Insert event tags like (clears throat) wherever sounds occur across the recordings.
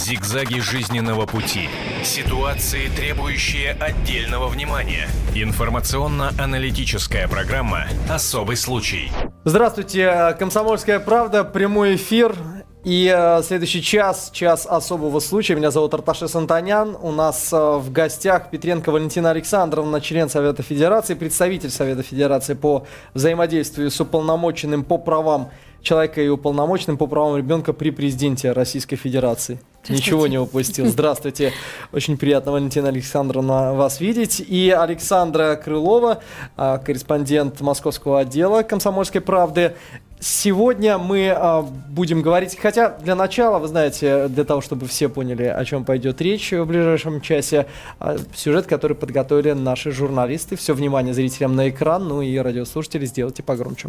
Зигзаги жизненного пути. Ситуации, требующие отдельного внимания. Информационно-аналитическая программа «Особый случай». Здравствуйте, «Комсомольская правда», прямой эфир. И э, следующий час, час особого случая. Меня зовут Арташес Антонян. У нас э, в гостях Петренко Валентина Александровна, член Совета Федерации, представитель Совета Федерации по взаимодействию с уполномоченным по правам человека и уполномоченным по правам ребенка при президенте Российской Федерации. Ничего не упустил. Здравствуйте. Очень приятно, Валентина Александровна, вас видеть. И Александра Крылова, э, корреспондент московского отдела «Комсомольской правды». Сегодня мы э, будем говорить, хотя для начала, вы знаете, для того, чтобы все поняли, о чем пойдет речь в ближайшем часе, э, сюжет, который подготовили наши журналисты. Все внимание зрителям на экран, ну и радиослушатели сделайте погромче.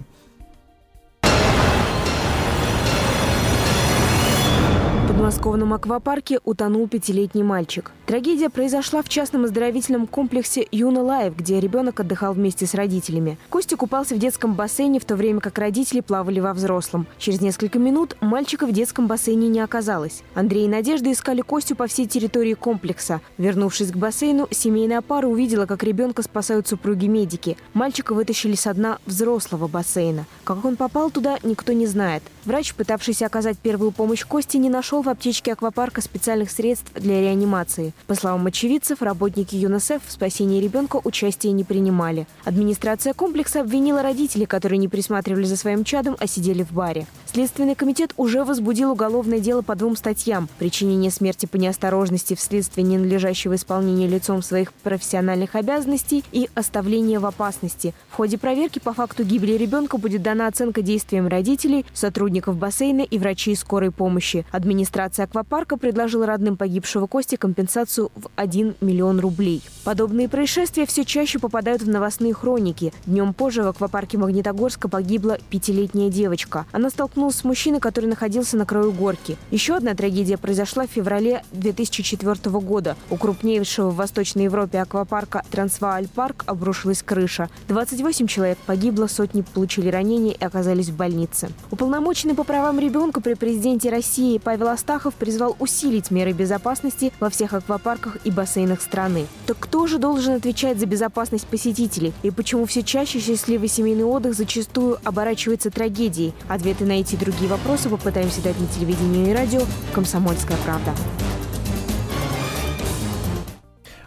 Подмосковном аквапарке утонул пятилетний мальчик. Трагедия произошла в частном оздоровительном комплексе Юна Лайв, где ребенок отдыхал вместе с родителями. Костя купался в детском бассейне, в то время как родители плавали во взрослом. Через несколько минут мальчика в детском бассейне не оказалось. Андрей и Надежда искали Костю по всей территории комплекса. Вернувшись к бассейну, семейная пара увидела, как ребенка спасают супруги-медики. Мальчика вытащили со дна взрослого бассейна. Как он попал туда, никто не знает. Врач, пытавшийся оказать первую помощь Косте, не нашел в аптечке аквапарка специальных средств для реанимации. По словам очевидцев, работники ЮНИСЕФ в спасении ребенка участия не принимали. Администрация комплекса обвинила родителей, которые не присматривали за своим чадом, а сидели в баре. Следственный комитет уже возбудил уголовное дело по двум статьям – причинение смерти по неосторожности вследствие ненадлежащего исполнения лицом своих профессиональных обязанностей и оставление в опасности. В ходе проверки по факту гибели ребенка будет дана оценка действиям родителей, сотрудников бассейна и врачей скорой помощи. Администрация аквапарка предложила родным погибшего Кости компенсацию в 1 миллион рублей. Подобные происшествия все чаще попадают в новостные хроники. Днем позже в аквапарке Магнитогорска погибла пятилетняя девочка. Она столкнулась с мужчиной, который находился на краю горки. Еще одна трагедия произошла в феврале 2004 года. У крупнейшего в Восточной Европе аквапарка Трансвааль Парк обрушилась крыша. 28 человек погибло, сотни получили ранения и оказались в больнице. Уполномоченный по правам ребенка при президенте России Павел Астахов призвал усилить меры безопасности во всех аквапарках и бассейнах страны. Так кто же должен отвечать за безопасность посетителей? И почему все чаще счастливый семейный отдых зачастую оборачивается трагедией? Ответы на эти и другие вопросы попытаемся дать на телевидении и радио «Комсомольская правда».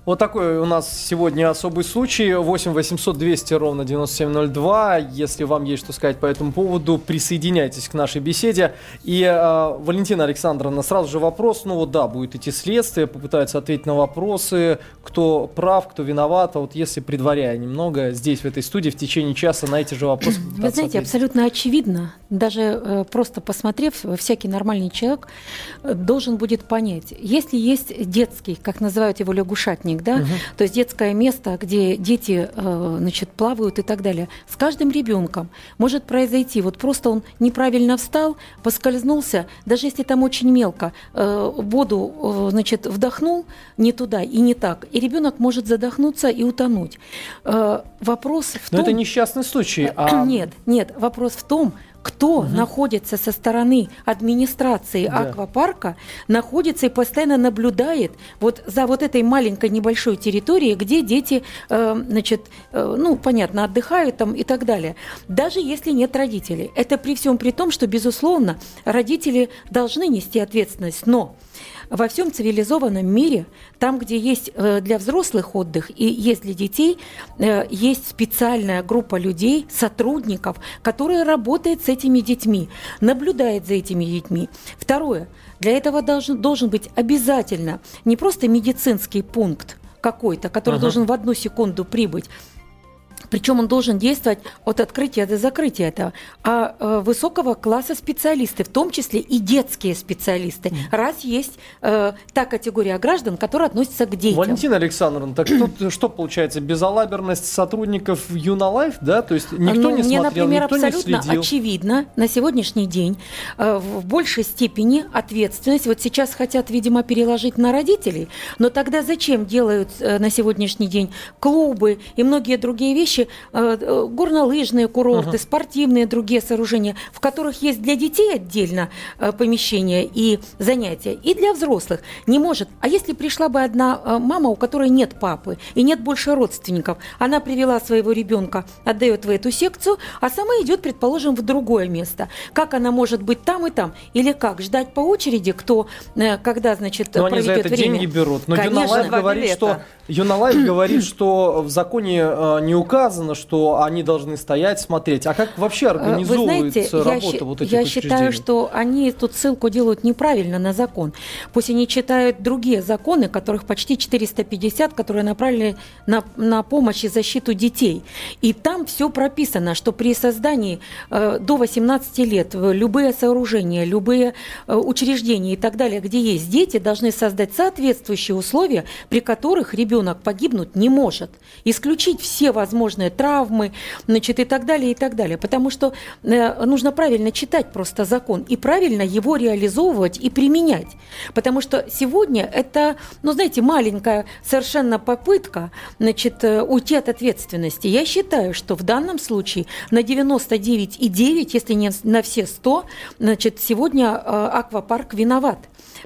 Вот такой у нас сегодня особый случай. 8 800 200 ровно 9702. Если вам есть что сказать по этому поводу, присоединяйтесь к нашей беседе. И э, Валентина Александровна, сразу же вопрос. Ну вот да, будет идти следствие, попытаются ответить на вопросы, кто прав, кто виноват. А вот если предваряя немного, здесь, в этой студии, в течение часа на эти же вопросы Вы знаете, ответить. абсолютно очевидно, даже э, просто посмотрев, всякий нормальный человек э, должен будет понять, если есть детский, как называют его лягушатник, праздник, да, угу. то есть детское место, где дети, э, значит, плавают и так далее. С каждым ребенком может произойти, вот просто он неправильно встал, поскользнулся, даже если там очень мелко, э, воду, э, значит, вдохнул не туда и не так, и ребенок может задохнуться и утонуть. Вопрос в том... Но это несчастный случай. А... (clears throat) Нет, нет, вопрос в том, кто угу. находится со стороны администрации да. аквапарка, находится и постоянно наблюдает вот за вот этой маленькой небольшой территорией, где дети, э, значит, э, ну, понятно, отдыхают там и так далее. Даже если нет родителей. Это при всем при том, что, безусловно, родители должны нести ответственность, но во всем цивилизованном мире, там, где есть э, для взрослых отдых и есть для детей, э, есть специальная группа людей, сотрудников, которые работают с этими детьми, наблюдает за этими детьми. Второе. Для этого должен, должен быть обязательно не просто медицинский пункт, какой-то, который ага. должен в одну секунду прибыть, причем он должен действовать от открытия до закрытия этого, а э, высокого класса специалисты, в том числе и детские специалисты, раз есть э, та категория граждан, которая относится к детям. Валентина Александровна, так тут (clears throat) что получается, безалаберность сотрудников Юнолайф, да? То есть никто ну, не мне, смотрел, например, никто абсолютно не следил? очевидно, на сегодняшний день э, в большей степени ответственность, вот сейчас хотят, видимо, переложить на родителей, но тогда зачем делают э, на сегодняшний день клубы и многие другие вещи, э, э, горнолыжные курорты, uh-huh. спортивные другие сооружения, в которых есть для детей отдельно э, помещение и занятия, и для взрослых. Не может. А если пришла бы одна мама, у которой нет папы и нет больше родственников, она привела своего ребенка, отдает в эту секцию, а сама идет, предположим, в другое место. Как она может быть там и там? Или как? Ждать по очереди, кто, когда, значит, Но они за это время? деньги берут. Но Конечно, говорит, что Юналайф говорит, что в законе э, не указано, что они должны стоять, смотреть. А как вообще организовывается Вы знаете, работа я, вот этих Я считаю, что они тут ссылку делают неправильно на закон. Пусть они читают другие законы, которых почти 450, которые направлены на, на помощь и защиту детей. И там все прописано, что при создании э, до 18 лет любые сооружения, любые э, учреждения и так далее, где есть дети, должны создать соответствующие условия, при которых ребенок ребенок погибнуть не может. Исключить все возможные травмы, значит, и так далее, и так далее. Потому что э, нужно правильно читать просто закон и правильно его реализовывать и применять. Потому что сегодня это, ну, знаете, маленькая совершенно попытка, значит, э, уйти от ответственности. Я считаю, что в данном случае на 99,9, если не на все 100, значит, сегодня э, аквапарк виноват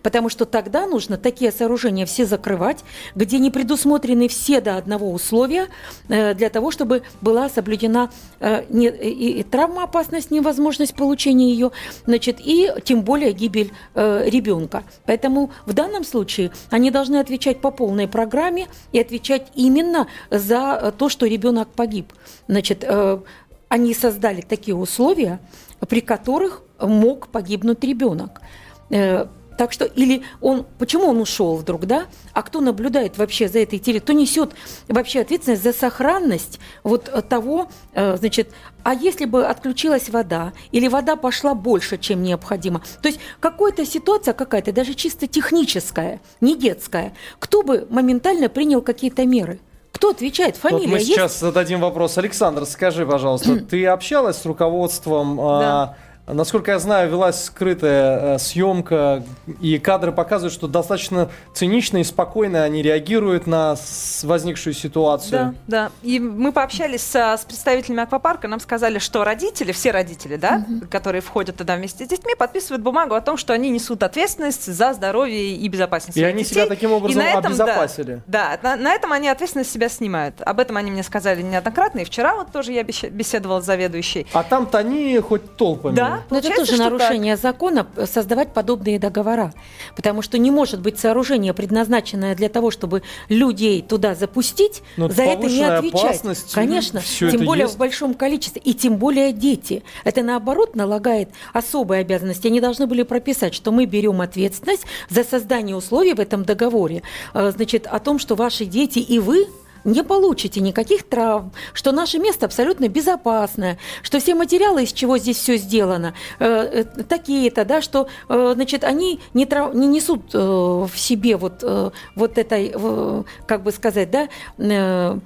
потому что тогда нужно такие сооружения все закрывать, где не предусмотрены все до одного условия э, для того, чтобы была соблюдена э, и травмоопасность, невозможность получения ее, значит, и тем более гибель э, ребенка. Поэтому в данном случае они должны отвечать по полной программе и отвечать именно за то, что ребенок погиб. Значит, они создали такие условия, при которых мог погибнуть ребенок. Так что, или он, почему он ушел вдруг, да? А кто наблюдает вообще за этой территорией? Кто несет вообще ответственность за сохранность вот того, э, значит, а если бы отключилась вода, или вода пошла больше, чем необходимо? То есть какая-то ситуация какая-то, даже чисто техническая, не детская, кто бы моментально принял какие-то меры? Кто отвечает? Фамилия вот мы есть? сейчас зададим вопрос. Александр, скажи, пожалуйста, (clears throat) ты общалась с руководством... Да. Насколько я знаю, велась скрытая э, съемка, и кадры показывают, что достаточно цинично и спокойно они реагируют на возникшую ситуацию. Да, да. И мы пообщались с, с представителями аквапарка, нам сказали, что родители, все родители, да, угу. которые входят туда вместе с детьми, подписывают бумагу о том, что они несут ответственность за здоровье и безопасность И они детей. себя таким образом этом, обезопасили. Да, да на, на этом они ответственность себя снимают. Об этом они мне сказали неоднократно, и вчера вот тоже я беседовала с заведующей. А там-то они хоть толпами. Да, но это тоже нарушение так. закона э, создавать подобные договора. Потому что не может быть сооружение, предназначенное для того, чтобы людей туда запустить, Но за это не отвечать. Конечно, тем более есть. в большом количестве. И тем более дети. Это наоборот налагает особые обязанности. Они должны были прописать, что мы берем ответственность за создание условий в этом договоре. Э, значит, о том, что ваши дети и вы не получите никаких травм, что наше место абсолютно безопасное, что все материалы, из чего здесь все сделано, э, э, такие-то, да, что, э, значит, они не, трав... не несут э, в себе вот, э, вот этой, э, как бы сказать, да, э,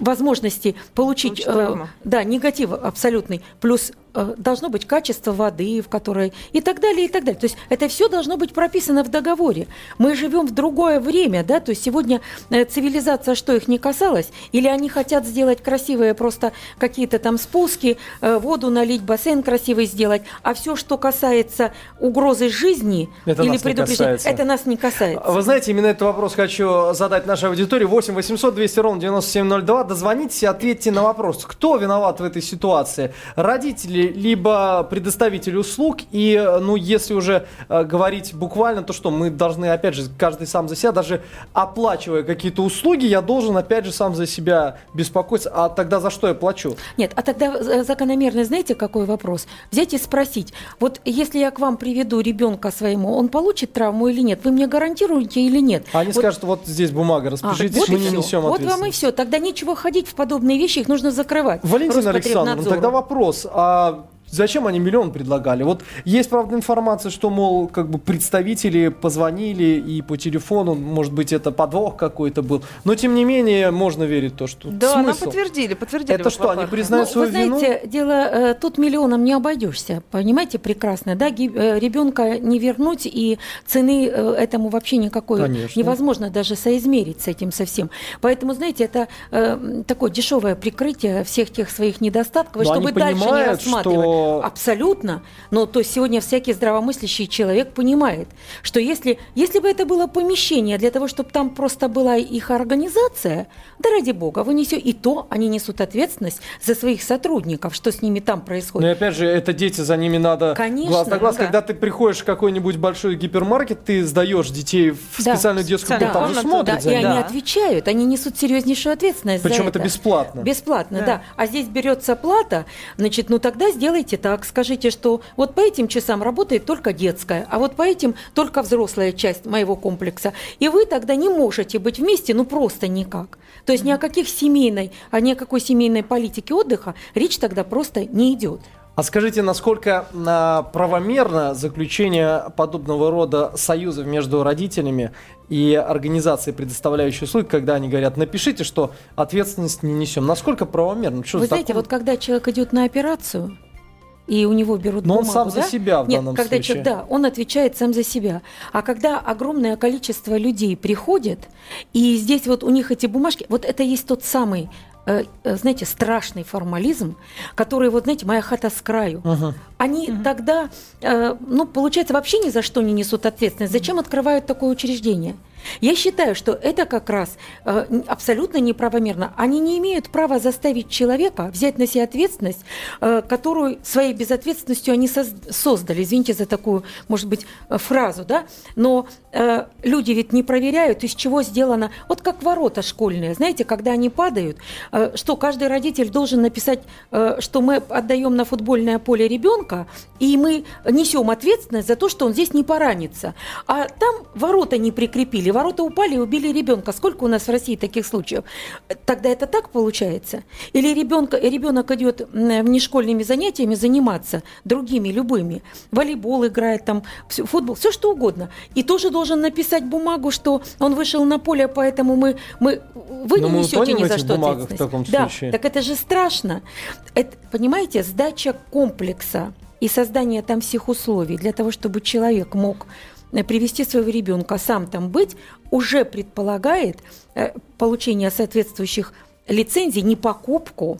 возможности получить, э, да, негатив абсолютный, плюс должно быть качество воды, в которой и так далее, и так далее. То есть это все должно быть прописано в договоре. Мы живем в другое время, да, то есть сегодня э, цивилизация, что их не касалось, или они хотят сделать красивые просто какие-то там спуски, э, воду налить, бассейн красивый сделать, а все, что касается угрозы жизни это или предупреждения, это нас не касается. Вы знаете, именно этот вопрос хочу задать нашей аудитории. 8 800 200 ровно 9702. Дозвонитесь и ответьте на вопрос, кто виноват в этой ситуации? Родители либо предоставитель услуг, и, ну, если уже э, говорить буквально, то что мы должны, опять же, каждый сам за себя, даже оплачивая какие-то услуги, я должен, опять же, сам за себя беспокоиться, а тогда за что я плачу? Нет, а тогда закономерно, знаете, какой вопрос? Взять и спросить, вот если я к вам приведу ребенка своему, он получит травму или нет? Вы мне гарантируете или нет? А они вот... скажут, вот здесь бумага, распишитесь, а, вот мы не несем Вот вам и все, тогда нечего ходить в подобные вещи, их нужно закрывать. Валентина Александровна, тогда вопрос, а Зачем они миллион предлагали? Вот есть, правда, информация, что, мол, как бы представители позвонили и по телефону, может быть, это подвох какой-то был. Но, тем не менее, можно верить в то, что Да, нам смысл? подтвердили, подтвердили. Это что, они признают Ну, свою вы знаете, дело э, тут миллионом не обойдешься, понимаете прекрасно, да, ги- э, ребенка не вернуть и цены э, этому вообще никакой Конечно. невозможно даже соизмерить с этим совсем. Поэтому, знаете, это э, такое дешевое прикрытие всех тех своих недостатков, Но чтобы они дальше не рассматривать. что- Абсолютно. Но то есть сегодня всякий здравомыслящий человек понимает, что если, если бы это было помещение для того, чтобы там просто была их организация, да ради бога, вы несете, и то они несут ответственность за своих сотрудников, что с ними там Ну и происходит. опять же, это дети, за ними надо Конечно, глаз на глаз. да. Когда ты приходишь в какой-нибудь большой гипермаркет, ты сдаешь детей в Да. специальную детскую Специальную комнату, там же комнату, смотрят Да, за и ними. они Да. отвечают, они несут серьезнейшую ответственность Причем за это это. бесплатно. Бесплатно, Да. да. А здесь берется плата, значит, ну тогда сделайте так, скажите, что вот по этим часам работает только детская, а вот по этим только взрослая часть моего комплекса. И вы тогда не можете быть вместе, ну просто никак. То есть ни о каких семейной, а ни о какой семейной политике отдыха речь тогда просто не идет. А скажите, насколько а, правомерно заключение подобного рода союзов между родителями и организацией, предоставляющей услуги, когда они говорят, напишите, что ответственность не несем. Насколько правомерно? Что Вы знаете, закон? вот когда человек идет на операцию, и у него берут Но он бумагу, сам за да? себя в Нет, данном когда случае. человек, да, он отвечает сам за себя. А когда огромное количество людей приходит, и здесь вот у них эти бумажки, вот это есть тот самый э, э, знаете, страшный формализм, который, вот знаете, моя хата с краю. Мгм. Они тогда, э, ну, получается, вообще ни за что не несут ответственность. Зачем открывают такое учреждение? Я считаю, что это как раз э, абсолютно неправомерно. Они не имеют права заставить человека взять на себя ответственность, э, которую своей безответственностью они соз- создали. Извините за такую, может быть, э, фразу, да? Но э, люди ведь не проверяют, из чего сделано. Вот как ворота школьные, знаете, когда они падают, э, что каждый родитель должен написать, э, что мы отдаем на футбольное поле ребенка, и мы несем ответственность за то, что он здесь не поранится. А там ворота не прикрепили, ворота упали и убили ребенка. Сколько у нас в России таких случаев? Тогда это так получается? Или ребенка, ребенок идет внешкольными занятиями заниматься, другими, любыми, волейбол играет, там, футбол, все что угодно, и тоже должен написать бумагу, что он вышел на поле, поэтому мы, мы вы Но не несете ни за что бумагах в ответственность. таком да, случае. так это же страшно. Это, понимаете, сдача комплекса и создание там всех условий для того, чтобы человек мог привести своего ребенка, сам там быть, уже предполагает э, получение соответствующих лицензий, не покупку,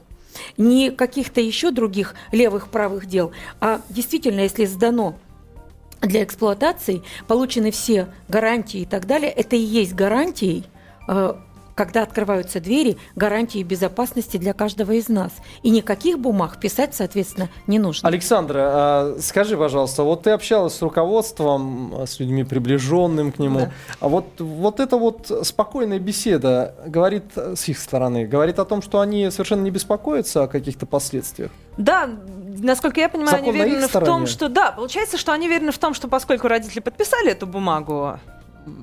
не каких-то еще других левых правых дел, а действительно, если сдано для эксплуатации, получены все гарантии и так далее, это и есть гарантией э, когда открываются двери, гарантии безопасности для каждого из нас. И никаких бумаг писать, соответственно, не нужно. Александра, а, скажи, пожалуйста, вот ты общалась с руководством, с людьми, приближенным к нему. Да. А вот, вот эта вот спокойная беседа говорит с их стороны, говорит о том, что они совершенно не беспокоятся о каких-то последствиях. Да, насколько я понимаю, Закон они уверены в том, что да, получается, что они уверены в том, что поскольку родители подписали эту бумагу,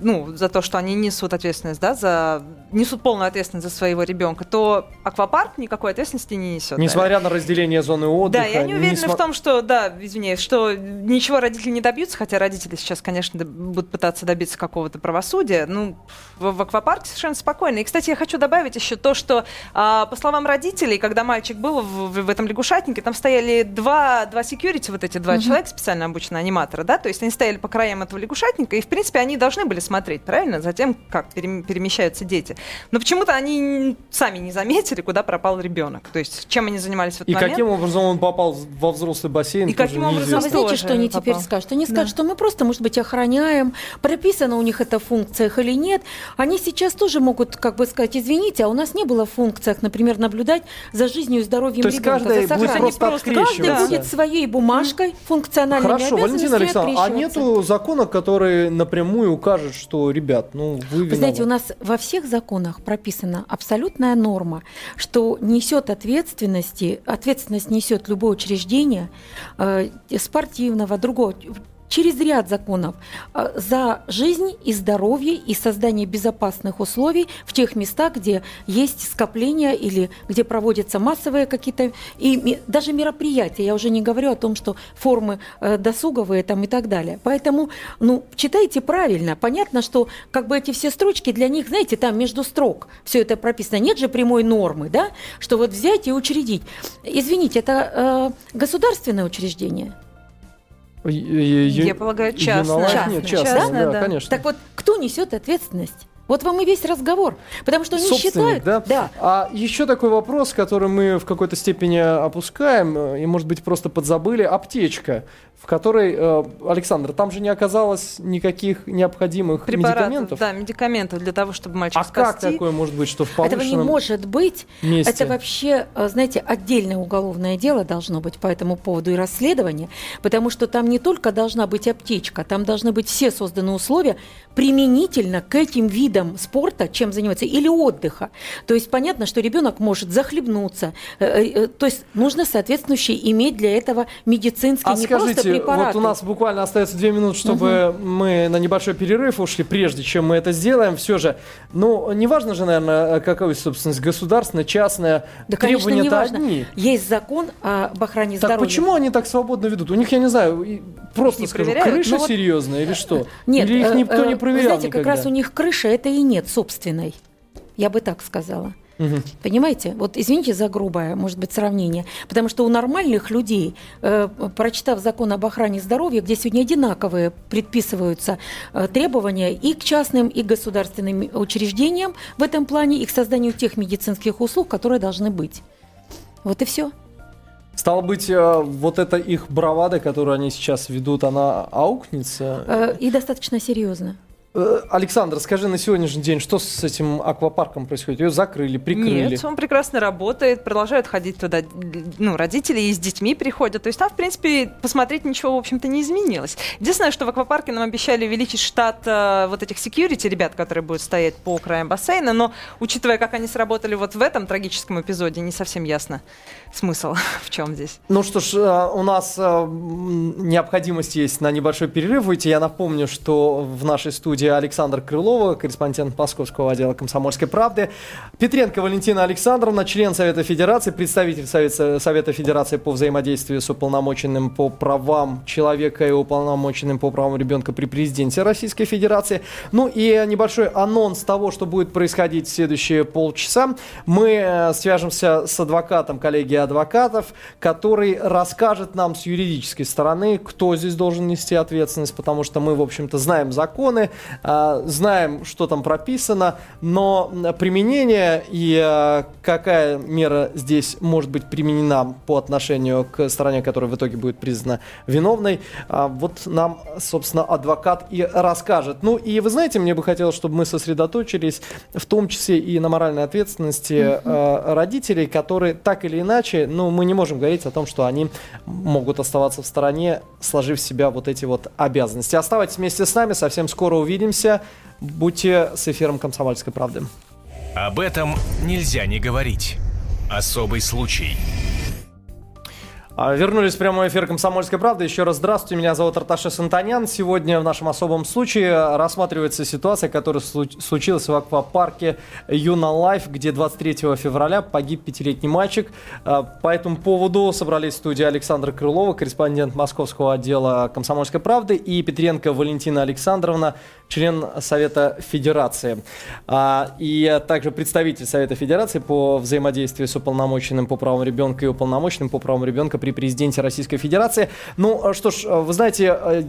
ну, за то, что они несут ответственность, да, за несут полную ответственность за своего ребенка, то аквапарк никакой ответственности не несет. Несмотря на разделение зоны отдыха. Да, и они уверены несма- в том, что, да, извиняюсь, что ничего родители не добьются, хотя родители сейчас, конечно, будут пытаться добиться какого-то правосудия. Ну, в, в аквапарке совершенно спокойно. И, кстати, я хочу добавить еще то, что, а, по словам родителей, когда мальчик был в, в- в этом лягушатнике, там стояли два, два security, вот эти два человека, специально обученные аниматоры, да, то есть они стояли по краям этого лягушатника, и, в принципе, они должны были смотреть, правильно, за тем, как перем- перемещаются дети. Но почему-то они сами не заметили, куда пропал ребенок. То есть, чем они занимались в этот И момент. каким образом он попал во взрослый бассейн, И каким образом А вы знаете, что они попал. теперь скажут? Они скажут, Да. что мы просто, может быть, охраняем, прописана у них эта в функциях или нет. Они сейчас тоже могут, как бы сказать, извините, а у нас не было в функциях, например, наблюдать за жизнью и здоровьем То есть ребенка. каждый за будет просто Каждый открещиваться. будет своей бумажкой, функциональными Хорошо, Валентина Александровна, а нету закона, который напрямую укажет, что, ребят, ну, вы Вы знаете, у нас во всех законах прописана абсолютная норма, что несет ответственности, ответственность несет любое учреждение э, спортивного, другого, через ряд законов э, за жизнь и здоровье и создание безопасных условий в тех местах, где есть скопления или где проводятся массовые какие-то и даже мероприятия. Я уже не говорю о том, что формы э, досуговые там и так далее. Поэтому, ну, читайте правильно. Понятно, что как бы эти все строчки для них, знаете, там между строк все это прописано. Нет же прямой нормы, да, что вот взять и учредить. Извините, это э, государственное учреждение? Я полагаю, частное. Частное, нет, частное, частное да, да, конечно. Так вот, кто несет ответственность? Вот вам и весь разговор. Потому что они считают... Да? да. А еще такой вопрос, который мы в какой-то степени опускаем, э, и, может быть, просто подзабыли. Аптечка в которой, э, Александр, там же не оказалось никаких необходимых Препаратов, медикаментов. Да, медикаментов для того, чтобы мальчик а спасти. А как такое может быть, что в повышенном Этого не может быть. Месте? Это вообще, э, знаете, отдельное уголовное дело должно быть по этому поводу и расследование, потому что там не только должна быть аптечка, там должны быть все созданы условия применительно к этим видам спорта, чем заниматься, или отдыха. То есть понятно, что ребенок может захлебнуться. Э, то есть нужно соответствующий иметь для этого медицинский а не скажите, просто препараты. Вот у нас буквально остается две минуты, чтобы угу. мы на небольшой перерыв ушли, прежде чем мы это сделаем. Все же, ну, не важно же, наверное, какая собственность, государственная, частная. Да, конечно, не важно. Одни. Есть закон об охране так здоровья. почему они так свободно ведут? У них, я не знаю, просто не скажу, проверяют? крыша ну, серьезная или что? Нет, или их никто э, не проверял Знаете, никогда? как раз у них крыша это и нет собственной. Я бы так сказала. Угу. Понимаете? Вот извините за грубое, может быть, сравнение. Потому что у нормальных людей, э, прочитав закон об охране здоровья, где сегодня одинаковые предписываются э, требования и к частным, и к государственным учреждениям в этом плане, и к созданию тех медицинских услуг, которые должны быть. Вот и все. Стало быть, э, вот эта их бравада, которую они сейчас ведут, она аукнется? Э, и достаточно серьезно. Э, Александр, скажи на сегодняшний день, что с этим аквапарком происходит? Ее закрыли, прикрыли? Нет, он прекрасно работает, продолжают ходить туда, ну, родители и с детьми приходят. То есть там, в принципе, посмотреть ничего, в общем-то, не изменилось. Единственное, что в аквапарке нам обещали увеличить штат э, вот этих security ребят, которые будут стоять по краям бассейна, но, учитывая, как они сработали вот в этом трагическом эпизоде, не совсем ясно смысл (laughs) в чем здесь. Ну что ж, э, у нас э, необходимость есть на небольшой перерыв выйти. Я напомню, что в нашей студии студии Александр Крылова, корреспондент Московского отдела «Комсомольской правды». Петренко Валентина Александровна, член Совета Федерации, представитель Совета, Совета Федерации по взаимодействию с уполномоченным по правам человека и уполномоченным по правам ребенка при президенте Российской Федерации. Ну и небольшой анонс того, что будет происходить в следующие полчаса. Мы э, свяжемся с адвокатом коллегии адвокатов, который расскажет нам с юридической стороны, кто здесь должен нести ответственность, потому что мы, в общем-то, знаем законы, знаем, что там прописано, но применение и а, какая мера здесь может быть применена по отношению к стороне, которая в итоге будет признана виновной, а, вот нам, собственно, адвокат и расскажет. Ну и вы знаете, мне бы хотелось, чтобы мы сосредоточились в том числе и на моральной ответственности mm-hmm. родителей, которые так или иначе, ну мы не можем говорить о том, что они могут оставаться в стороне, сложив в себя вот эти вот обязанности. Оставайтесь вместе с нами, совсем скоро увидимся увидимся. Будьте с эфиром «Комсомольской правды». Об этом нельзя не говорить. Особый случай. А, вернулись в прямой эфир «Комсомольской правды». Еще раз здравствуйте, меня зовут Арташес Антанян. Сегодня в нашем особом случае рассматривается ситуация, которая случилась в аквапарке Юна Лайф, где 23 февраля погиб пятилетний мальчик. А, по этому поводу собрались в студии Александра Крылова, корреспондент московского отдела «Комсомольской правды», и Петренко Валентина Александровна, член Совета Федерации. А, и также представитель Совета Федерации по взаимодействию с уполномоченным по правам ребенка и уполномоченным по правам ребенка при президенте Российской Федерации. Ну что ж, вы знаете, э,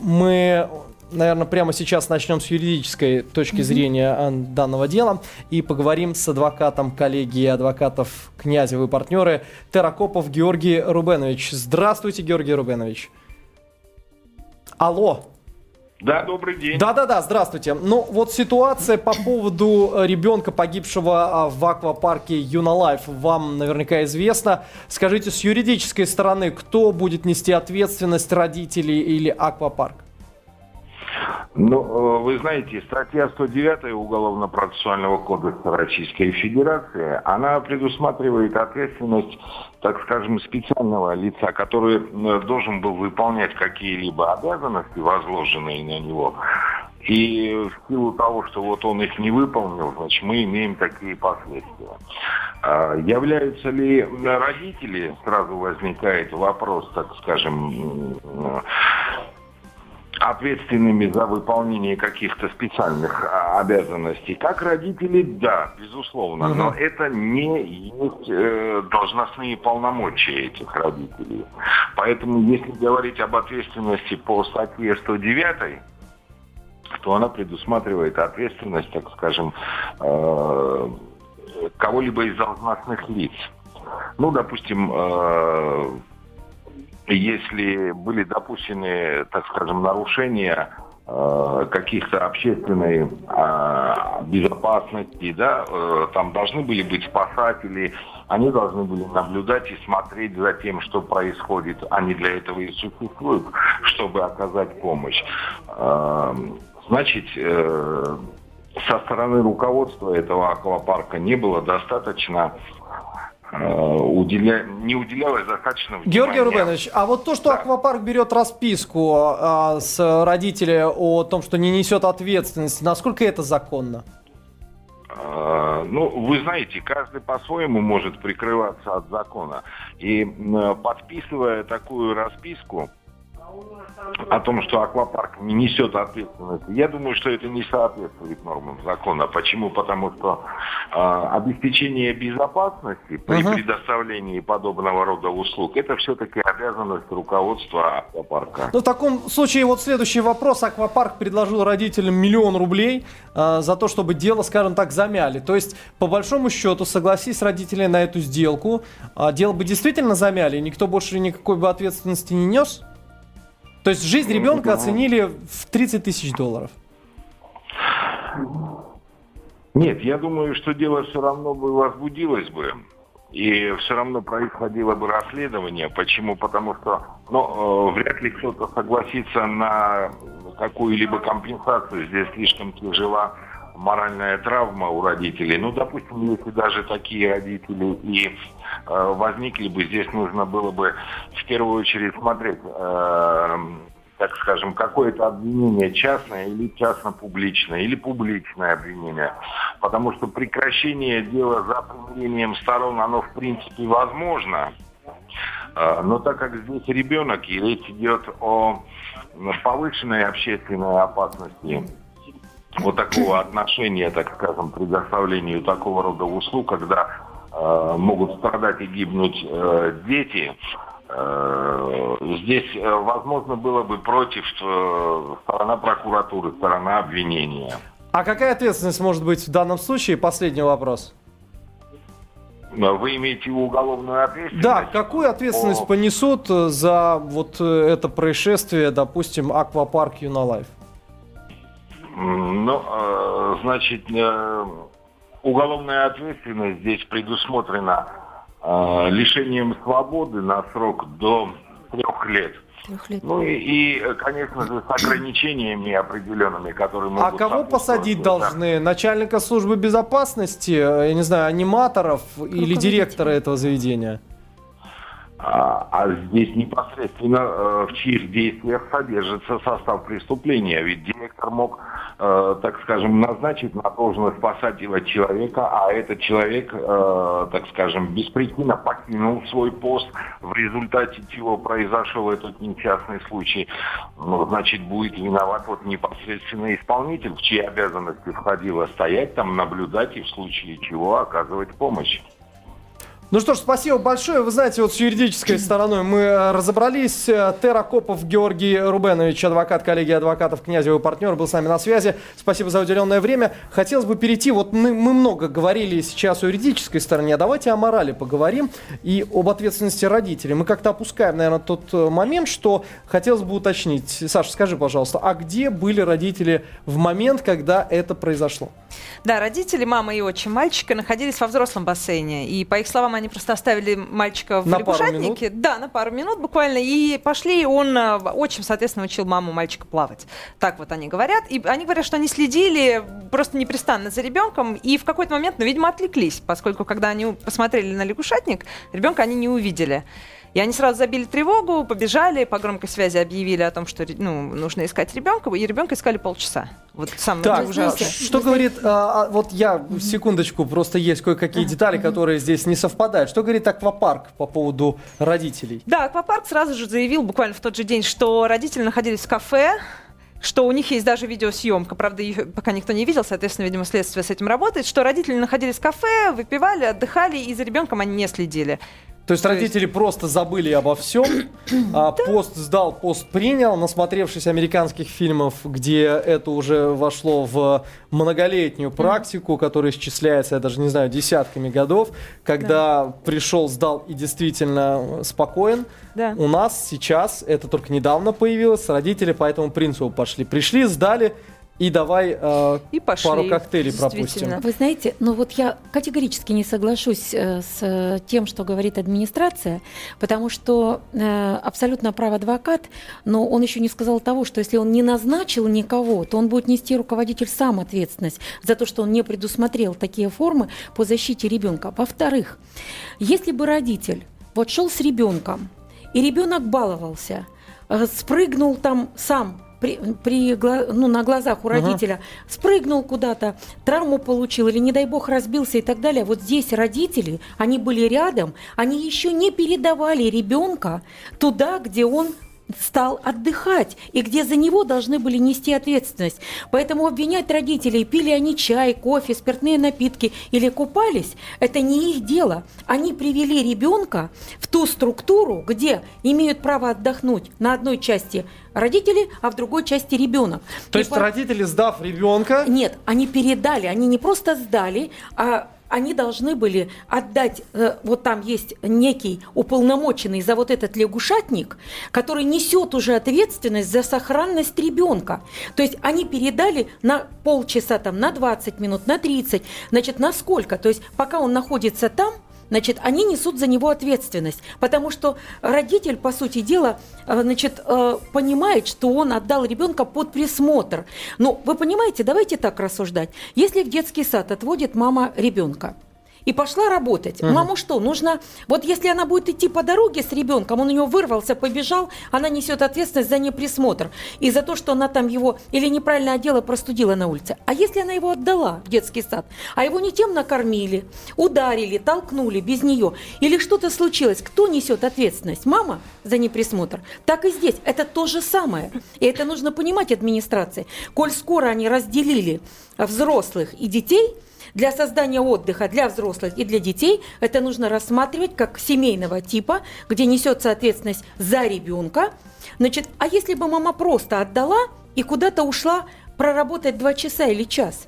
мы наверное, прямо сейчас начнем с юридической точки зрения данного дела и поговорим с адвокатом коллегии адвокатов Князева и партнеры Теракопов Георгий Рубенович. Здравствуйте, Георгий Рубенович. Алло. Да, добрый день. Да-да-да, здравствуйте. Ну, вот ситуация по поводу э, ребенка, погибшего а, в аквапарке Юналайф, вам наверняка известна. Скажите, с юридической стороны, кто будет нести ответственность, родители или аквапарк? Ну, э, вы знаете, статья 109 Уголовно-процессуального кодекса Российской Федерации, она предусматривает ответственность, так скажем, специального лица, который э, должен был выполнять какие-либо обязанности, возложенные на него. И в силу того, что вот он их не выполнил, значит, мы имеем такие последствия. А являются ли родители, сразу возникает вопрос, так скажем, ответственными за выполнение каких-то специальных а, обязанностей. Как родители, да, безусловно, угу. но это не есть э, должностные полномочия этих родителей. Поэтому, если говорить об ответственности по статье 109, то она предусматривает ответственность, так скажем, э, кого-либо из должностных лиц. Ну, допустим, э, если были допущены, так скажем, нарушения э, каких-то общественной э, безопасности, да, э, там должны были быть спасатели, они должны были наблюдать и смотреть за тем, что происходит. Они для этого и существуют, чтобы оказать помощь. Э, значит, э, со стороны руководства этого аквапарка не было достаточно уделя... не уделялось достаточно внимания. Георгий Рубенович, а вот то, что да. аквапарк берет расписку а, с родителя о том, что не несет ответственности, насколько это законно? А, ну, вы знаете, каждый по-своему может прикрываться от закона. И подписывая такую расписку, о том, что аквапарк не несет ответственности. Я думаю, что это не соответствует нормам закона. Почему? Потому что э, обеспечение безопасности при угу. предоставлении подобного рода услуг это все-таки обязанность руководства аквапарка. Ну, в таком случае вот следующий вопрос. Аквапарк предложил родителям миллион рублей э, за то, чтобы дело, скажем так, замяли. То есть, по большому счету, согласись родители на эту сделку, э, дело бы действительно замяли, никто больше никакой бы ответственности не нес? То есть жизнь ребенка оценили в 30 тысяч долларов. Нет, я думаю, что дело все равно бы возбудилось бы. И все равно происходило бы расследование. Почему? Потому что ну, э, вряд ли кто-то согласится на какую-либо компенсацию. Здесь слишком тяжела моральная травма у родителей. Ну, допустим, если даже такие родители и э, возникли бы, здесь нужно было бы в первую очередь смотреть, э, так скажем, какое-то обвинение частное или частно-публичное, или публичное обвинение. Потому что прекращение дела за примирением сторон, оно в принципе возможно. Э, но так как здесь ребенок, и речь идет о повышенной общественной опасности, вот такого отношения, так скажем, предоставлению такого рода услуг, когда э, могут страдать и гибнуть э, дети, э, здесь, э, возможно, было бы против э, сторона прокуратуры, сторона обвинения. А какая ответственность может быть в данном случае? Последний вопрос. Вы имеете уголовную ответственность? Да, какую ответственность по... понесут за вот это происшествие, допустим, аквапарк Юналайф? Ну, э, значит, э, уголовная ответственность здесь предусмотрена э, лишением свободы на срок до трех лет. лет. Ну и, и, конечно же, с ограничениями определенными, которые могут... А кого посадить должны? Начальника службы безопасности, я не знаю, аниматоров или директора этого заведения? А, а здесь непосредственно э, в чьих действиях содержится состав преступления. Ведь директор мог, э, так скажем, назначить на должность спасателя человека, а этот человек, э, так скажем, беспричинно покинул свой пост, в результате чего произошел этот несчастный случай. Ну, значит, будет виноват вот непосредственно исполнитель, в чьи обязанности входило стоять там, наблюдать и в случае чего оказывать помощь. Ну что ж, спасибо большое. Вы знаете, вот с юридической стороной мы э, разобрались. Терракопов Георгий Рубенович, адвокат коллегии адвокатов Князева партнер, был с нами на связи. Спасибо за уделенное время. Хотелось бы перейти, вот мы, мы много говорили сейчас о юридической стороне, а давайте о морали поговорим и об ответственности родителей. Мы как-то опускаем, наверное, тот э, момент, что хотелось бы уточнить. Саша, скажи, пожалуйста, а где были родители в момент, когда это произошло? Да, родители, мама и отчим мальчика находились во взрослом бассейне. И, по их словам, они просто оставили мальчика в На лягушатнике. Да, на пару минут буквально. И пошли, и он э, очень, соответственно, учил маму мальчика плавать. Так вот они говорят. И они говорят, что они следили просто непрестанно за ребенком. И в какой-то момент, ну, видимо, отвлеклись, поскольку когда они посмотрели на лягушатник, ребенка они не увидели. И они сразу забили тревогу, побежали, по громкой связи объявили о том, что ну, нужно искать ребенка, и ребенка искали полчаса. Вот самое Так, ужасное. что говорит, а, а, вот я, секундочку, просто есть кое-какие детали, которые здесь не совпадают. Что говорит аквапарк по поводу родителей? Да, аквапарк сразу же заявил буквально в тот же день, что родители находились в кафе, что у них есть даже видеосъемка, правда, ее пока никто не видел, соответственно, видимо, следствие с этим работает, что родители находились в кафе, выпивали, отдыхали, и за ребенком они не следили. То есть родители просто забыли обо всем, (coughs) а пост сдал, пост принял, насмотревшись американских фильмов, где это уже вошло в многолетнюю практику, которая исчисляется, я даже не знаю, десятками годов, когда пришел, сдал и действительно спокоен. Да. У нас сейчас, это только недавно появилось, родители по этому принципу пошли. Пришли, сдали, и давай э, И пошли, пару коктейлей пропустим. Вы знаете, ну вот я категорически не соглашусь э, с э, тем, что говорит администрация, потому что э, абсолютно прав адвокат, но он еще не сказал того, что если он не назначил никого, то он будет нести руководитель сам ответственность за то, что он не предусмотрел такие формы по защите ребенка. Во-вторых, если бы родитель вот шел с ребенком, и ребенок баловался, э, спрыгнул там сам при, при ну, на глазах у родителя, спрыгнул куда-то, травму получил или, не дай бог, разбился и так далее. Вот здесь родители, они были рядом, они еще не передавали ребенка туда, где он стал отдыхать и где за него должны были нести ответственность. Поэтому обвинять родителей, пили они чай, кофе, спиртные напитки или купались, это не их дело. Они привели ребенка в ту структуру, где имеют право отдохнуть на одной части родители, а в другой части ребенок. То И есть по- родители, сдав ребенка, нет, они передали, они не просто сдали, а они должны были отдать, э, вот там есть некий уполномоченный за вот этот лягушатник, который несет уже ответственность за сохранность ребенка. То есть они передали на полчаса, там, на 20 минут, на 30, значит, на сколько? То есть пока он находится там, Значит, они несут за него ответственность, потому что родитель, по сути дела, э, значит, э, понимает, что он отдал ребенка под присмотр. Ну, вы понимаете, давайте так рассуждать. Если в детский сад отводит мама ребенка, и пошла работать. Маму что, нужно... Вот если она будет идти по дороге с ребенком, он у нее вырвался, побежал, она несет ответственность за неприсмотр. И за то, что она там его или неправильно одела, простудила на улице. А если она его отдала в детский сад, а его не тем накормили, ударили, толкнули без нее, или что-то случилось, кто несет ответственность? Мама за неприсмотр. Так и здесь. Это то же самое. И это нужно понимать администрации. Коль скоро они разделили взрослых и детей – для создания отдыха для взрослых и для детей это нужно рассматривать как семейного типа, где несется ответственность за ребенка. Значит, а если бы мама просто отдала и куда-то ушла проработать два часа или час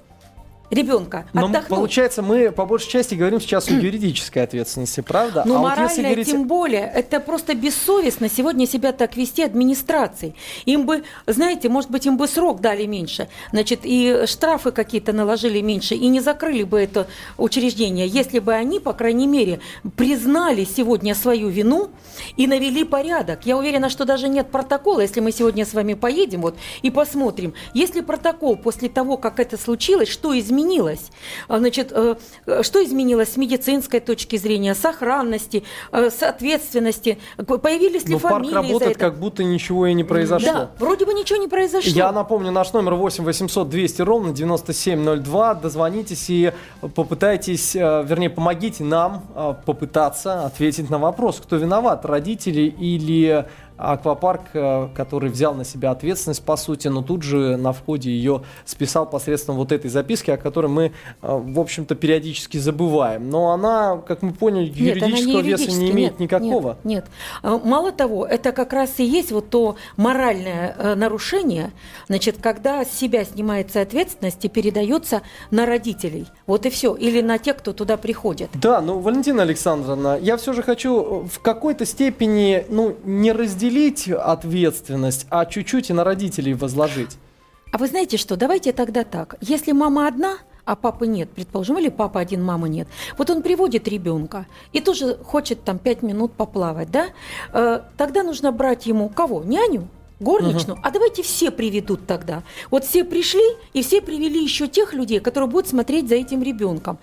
ребенка, Но отдохнуть. получается, мы по большей части говорим сейчас о (clears throat) юридической ответственности, правда? Ну, а вот моральная, если говорить... тем более, это просто бессовестно сегодня себя так вести администрации. Им бы, знаете, может быть, им бы срок дали меньше, значит, и штрафы какие-то наложили меньше, и не закрыли бы это учреждение, если бы они, по крайней мере, признали сегодня свою вину и навели порядок. Я уверена, что даже нет протокола, если мы сегодня с вами поедем вот, и посмотрим, если протокол после того, как это случилось, что изменилось, А, значит, э, что изменилось с медицинской точки зрения, сохранности, э, с ответственности, появились ли Ну, парк фамилии за работает, как будто ничего и не произошло. Да, вроде бы ничего не произошло. Я напомню, наш номер 8 800 200 ровно 9702. Дозвонитесь и попытайтесь, э, вернее, помогите нам попытаться ответить на вопрос, кто виноват, родители или аквапарк, э, который взял на себя ответственность, по сути, но тут же на входе ее списал посредством вот этой записки, о которой мы, э, в общем-то, периодически забываем. Но она, как мы поняли, Нет, она не юридического веса не имеет нет, никакого. Нет, нет. А, Мало того, это как раз и есть вот то моральное э, нарушение, значит, когда с себя снимается ответственность и передается на родителей. Вот и все. Или на тех, кто туда приходит. Да, ну, Валентина Александровна, я все же хочу в какой-то степени, ну, не разделить ответственность, а чуть-чуть и на родителей возложить. А вы знаете что, давайте тогда так. Если мама одна, а папы нет, предположим, или папа один, мама нет. Вот он приводит ребенка и тоже хочет там пять минут поплавать, да? Э, тогда нужно брать ему кого? Няню? горничную, угу. а давайте все приведут тогда. Вот все пришли, и все привели еще тех людей, которые будут смотреть за этим ребенком.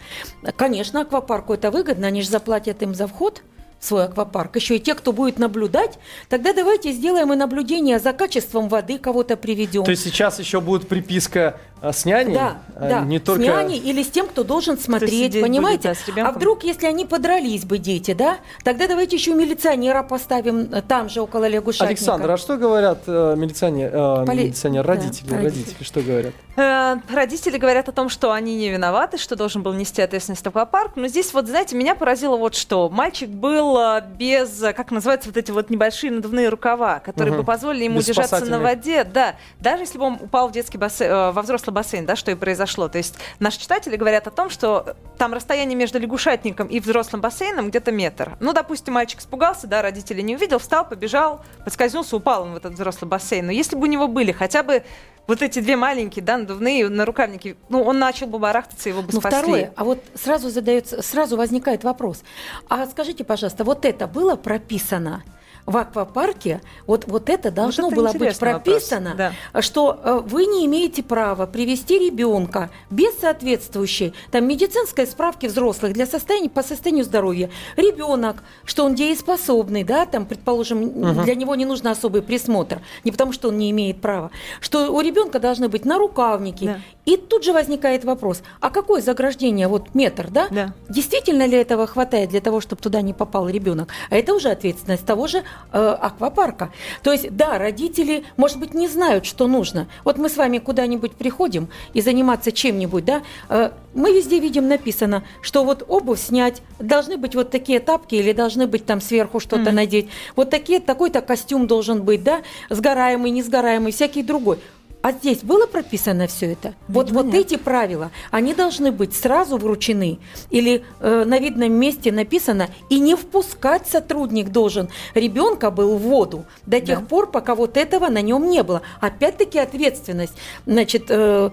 Конечно, аквапарку это выгодно, они же заплатят им за вход – свой аквапарк, еще и те, кто будет наблюдать, тогда давайте сделаем и наблюдение за качеством воды, кого-то приведем. То есть сейчас еще будет приписка а, с няней? Да, а, да, не только... с няней или с тем, кто должен смотреть, кто понимаете? Будет, да, а вдруг, если они подрались бы, дети, да, тогда давайте еще милиционера поставим э, там же, около лягушатника. Александр, а что говорят э, милиционер, э, Поли... милиционер родители, да, родители, родители, что говорят? Э, родители говорят о том, что они не виноваты, что должен был нести ответственность аквапарк, но здесь вот, знаете, меня поразило вот что. Мальчик был э, без, как называется, вот эти вот небольшие надувные рукава, которые угу. бы позволили ему без держаться на воде, да, даже если бы он упал в детский бассейн, э, во взрослый бассейн, да, что и произошло. То есть наши читатели говорят о том, что там расстояние между лягушатником и взрослым бассейном где-то метр. Ну, допустим, мальчик испугался, да, родители не увидел, встал, побежал, подскользнулся, упал он в этот взрослый бассейн. Но если бы у него были хотя бы вот эти две маленькие, да, надувные на рукавники, ну, он начал бы барахтаться, его бы ну, спасли. второе, а вот сразу задается, сразу возникает вопрос. А скажите, пожалуйста, вот это было прописано в аквапарке, вот, вот это должно вот это было быть прописано, да. что э, вы не имеете права привести ребенка без соответствующей там, медицинской справки взрослых для состояния, по состоянию здоровья. Ребенок, что он дееспособный, да, там, предположим, угу. для него не нужно особый присмотр, не потому что он не имеет права, что у ребенка должны быть нарукавники. Да. И тут же возникает вопрос, а какое заграждение, вот метр, да? да? Действительно ли этого хватает для того, чтобы туда не попал ребенок? А это уже ответственность того же э, аквапарка. То есть, да, родители, может быть, не знают, что нужно. Вот мы с вами куда-нибудь приходим и заниматься чем-нибудь, да, э, мы везде видим написано, что вот обувь снять, должны быть вот такие тапки или должны быть там сверху что-то mm-hmm. надеть. Вот такие, такой-то костюм должен быть, да, сгораемый, несгораемый, всякий другой. А здесь было прописано все это? Вот, вот эти правила, они должны быть сразу вручены или э, на видном месте написано, и не впускать сотрудник должен ребенка был в воду до тех да. пор, пока вот этого на нем не было. Опять-таки ответственность значит, э,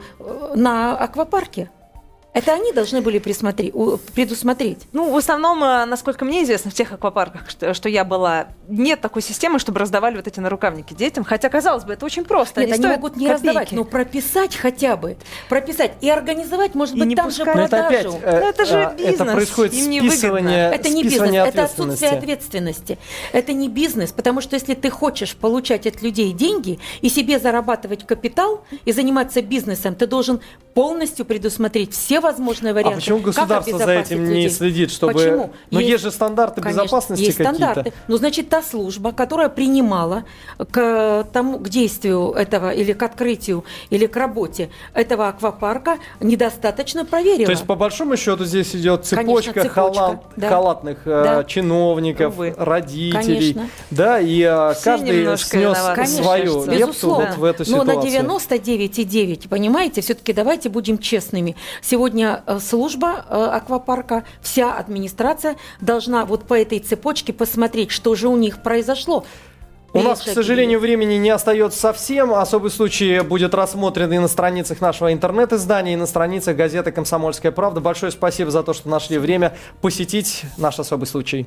на аквапарке. Это они должны были предусмотреть. Ну, в основном, э, насколько мне известно, в тех аквапарках, что, что я была, нет такой системы, чтобы раздавали вот эти нарукавники детям. Хотя, казалось бы, это очень просто. Нет, они, они могут не копейки. раздавать, но прописать хотя бы. Прописать и организовать, может быть, там же продажу. Это, опять, э, но это же э, бизнес. Это происходит Им списывание, Это не бизнес, это отсутствие ответственности. Это не бизнес, потому что если ты хочешь получать от людей деньги и себе зарабатывать капитал и заниматься бизнесом, ты должен полностью предусмотреть все возможные а варианты. А почему государство за этим людей? не следит, чтобы... Почему? Но есть, есть же стандарты конечно, безопасности есть какие-то. стандарты. Ну, значит, та служба, которая принимала к тому, к действию этого, или к открытию, или к работе этого аквапарка, недостаточно проверила. То есть, по большому счету, здесь идет цепочка, конечно, цепочка халат, да. халатных э, да. чиновников, Увы. родителей. Конечно. Да, и э, каждый снес конечно, свою лепту вот в эту ситуацию. Но на 99,9, понимаете, все-таки давайте будем честными. Сегодня сегодня э, служба э, аквапарка, вся администрация должна вот по этой цепочке посмотреть, что же у них произошло. У нас, к сожалению, времени не остается совсем. Особый случай будет рассмотрен и на страницах нашего интернет-издания, и на страницах газеты «Комсомольская правда». Большое спасибо за то, что нашли время посетить наш особый случай.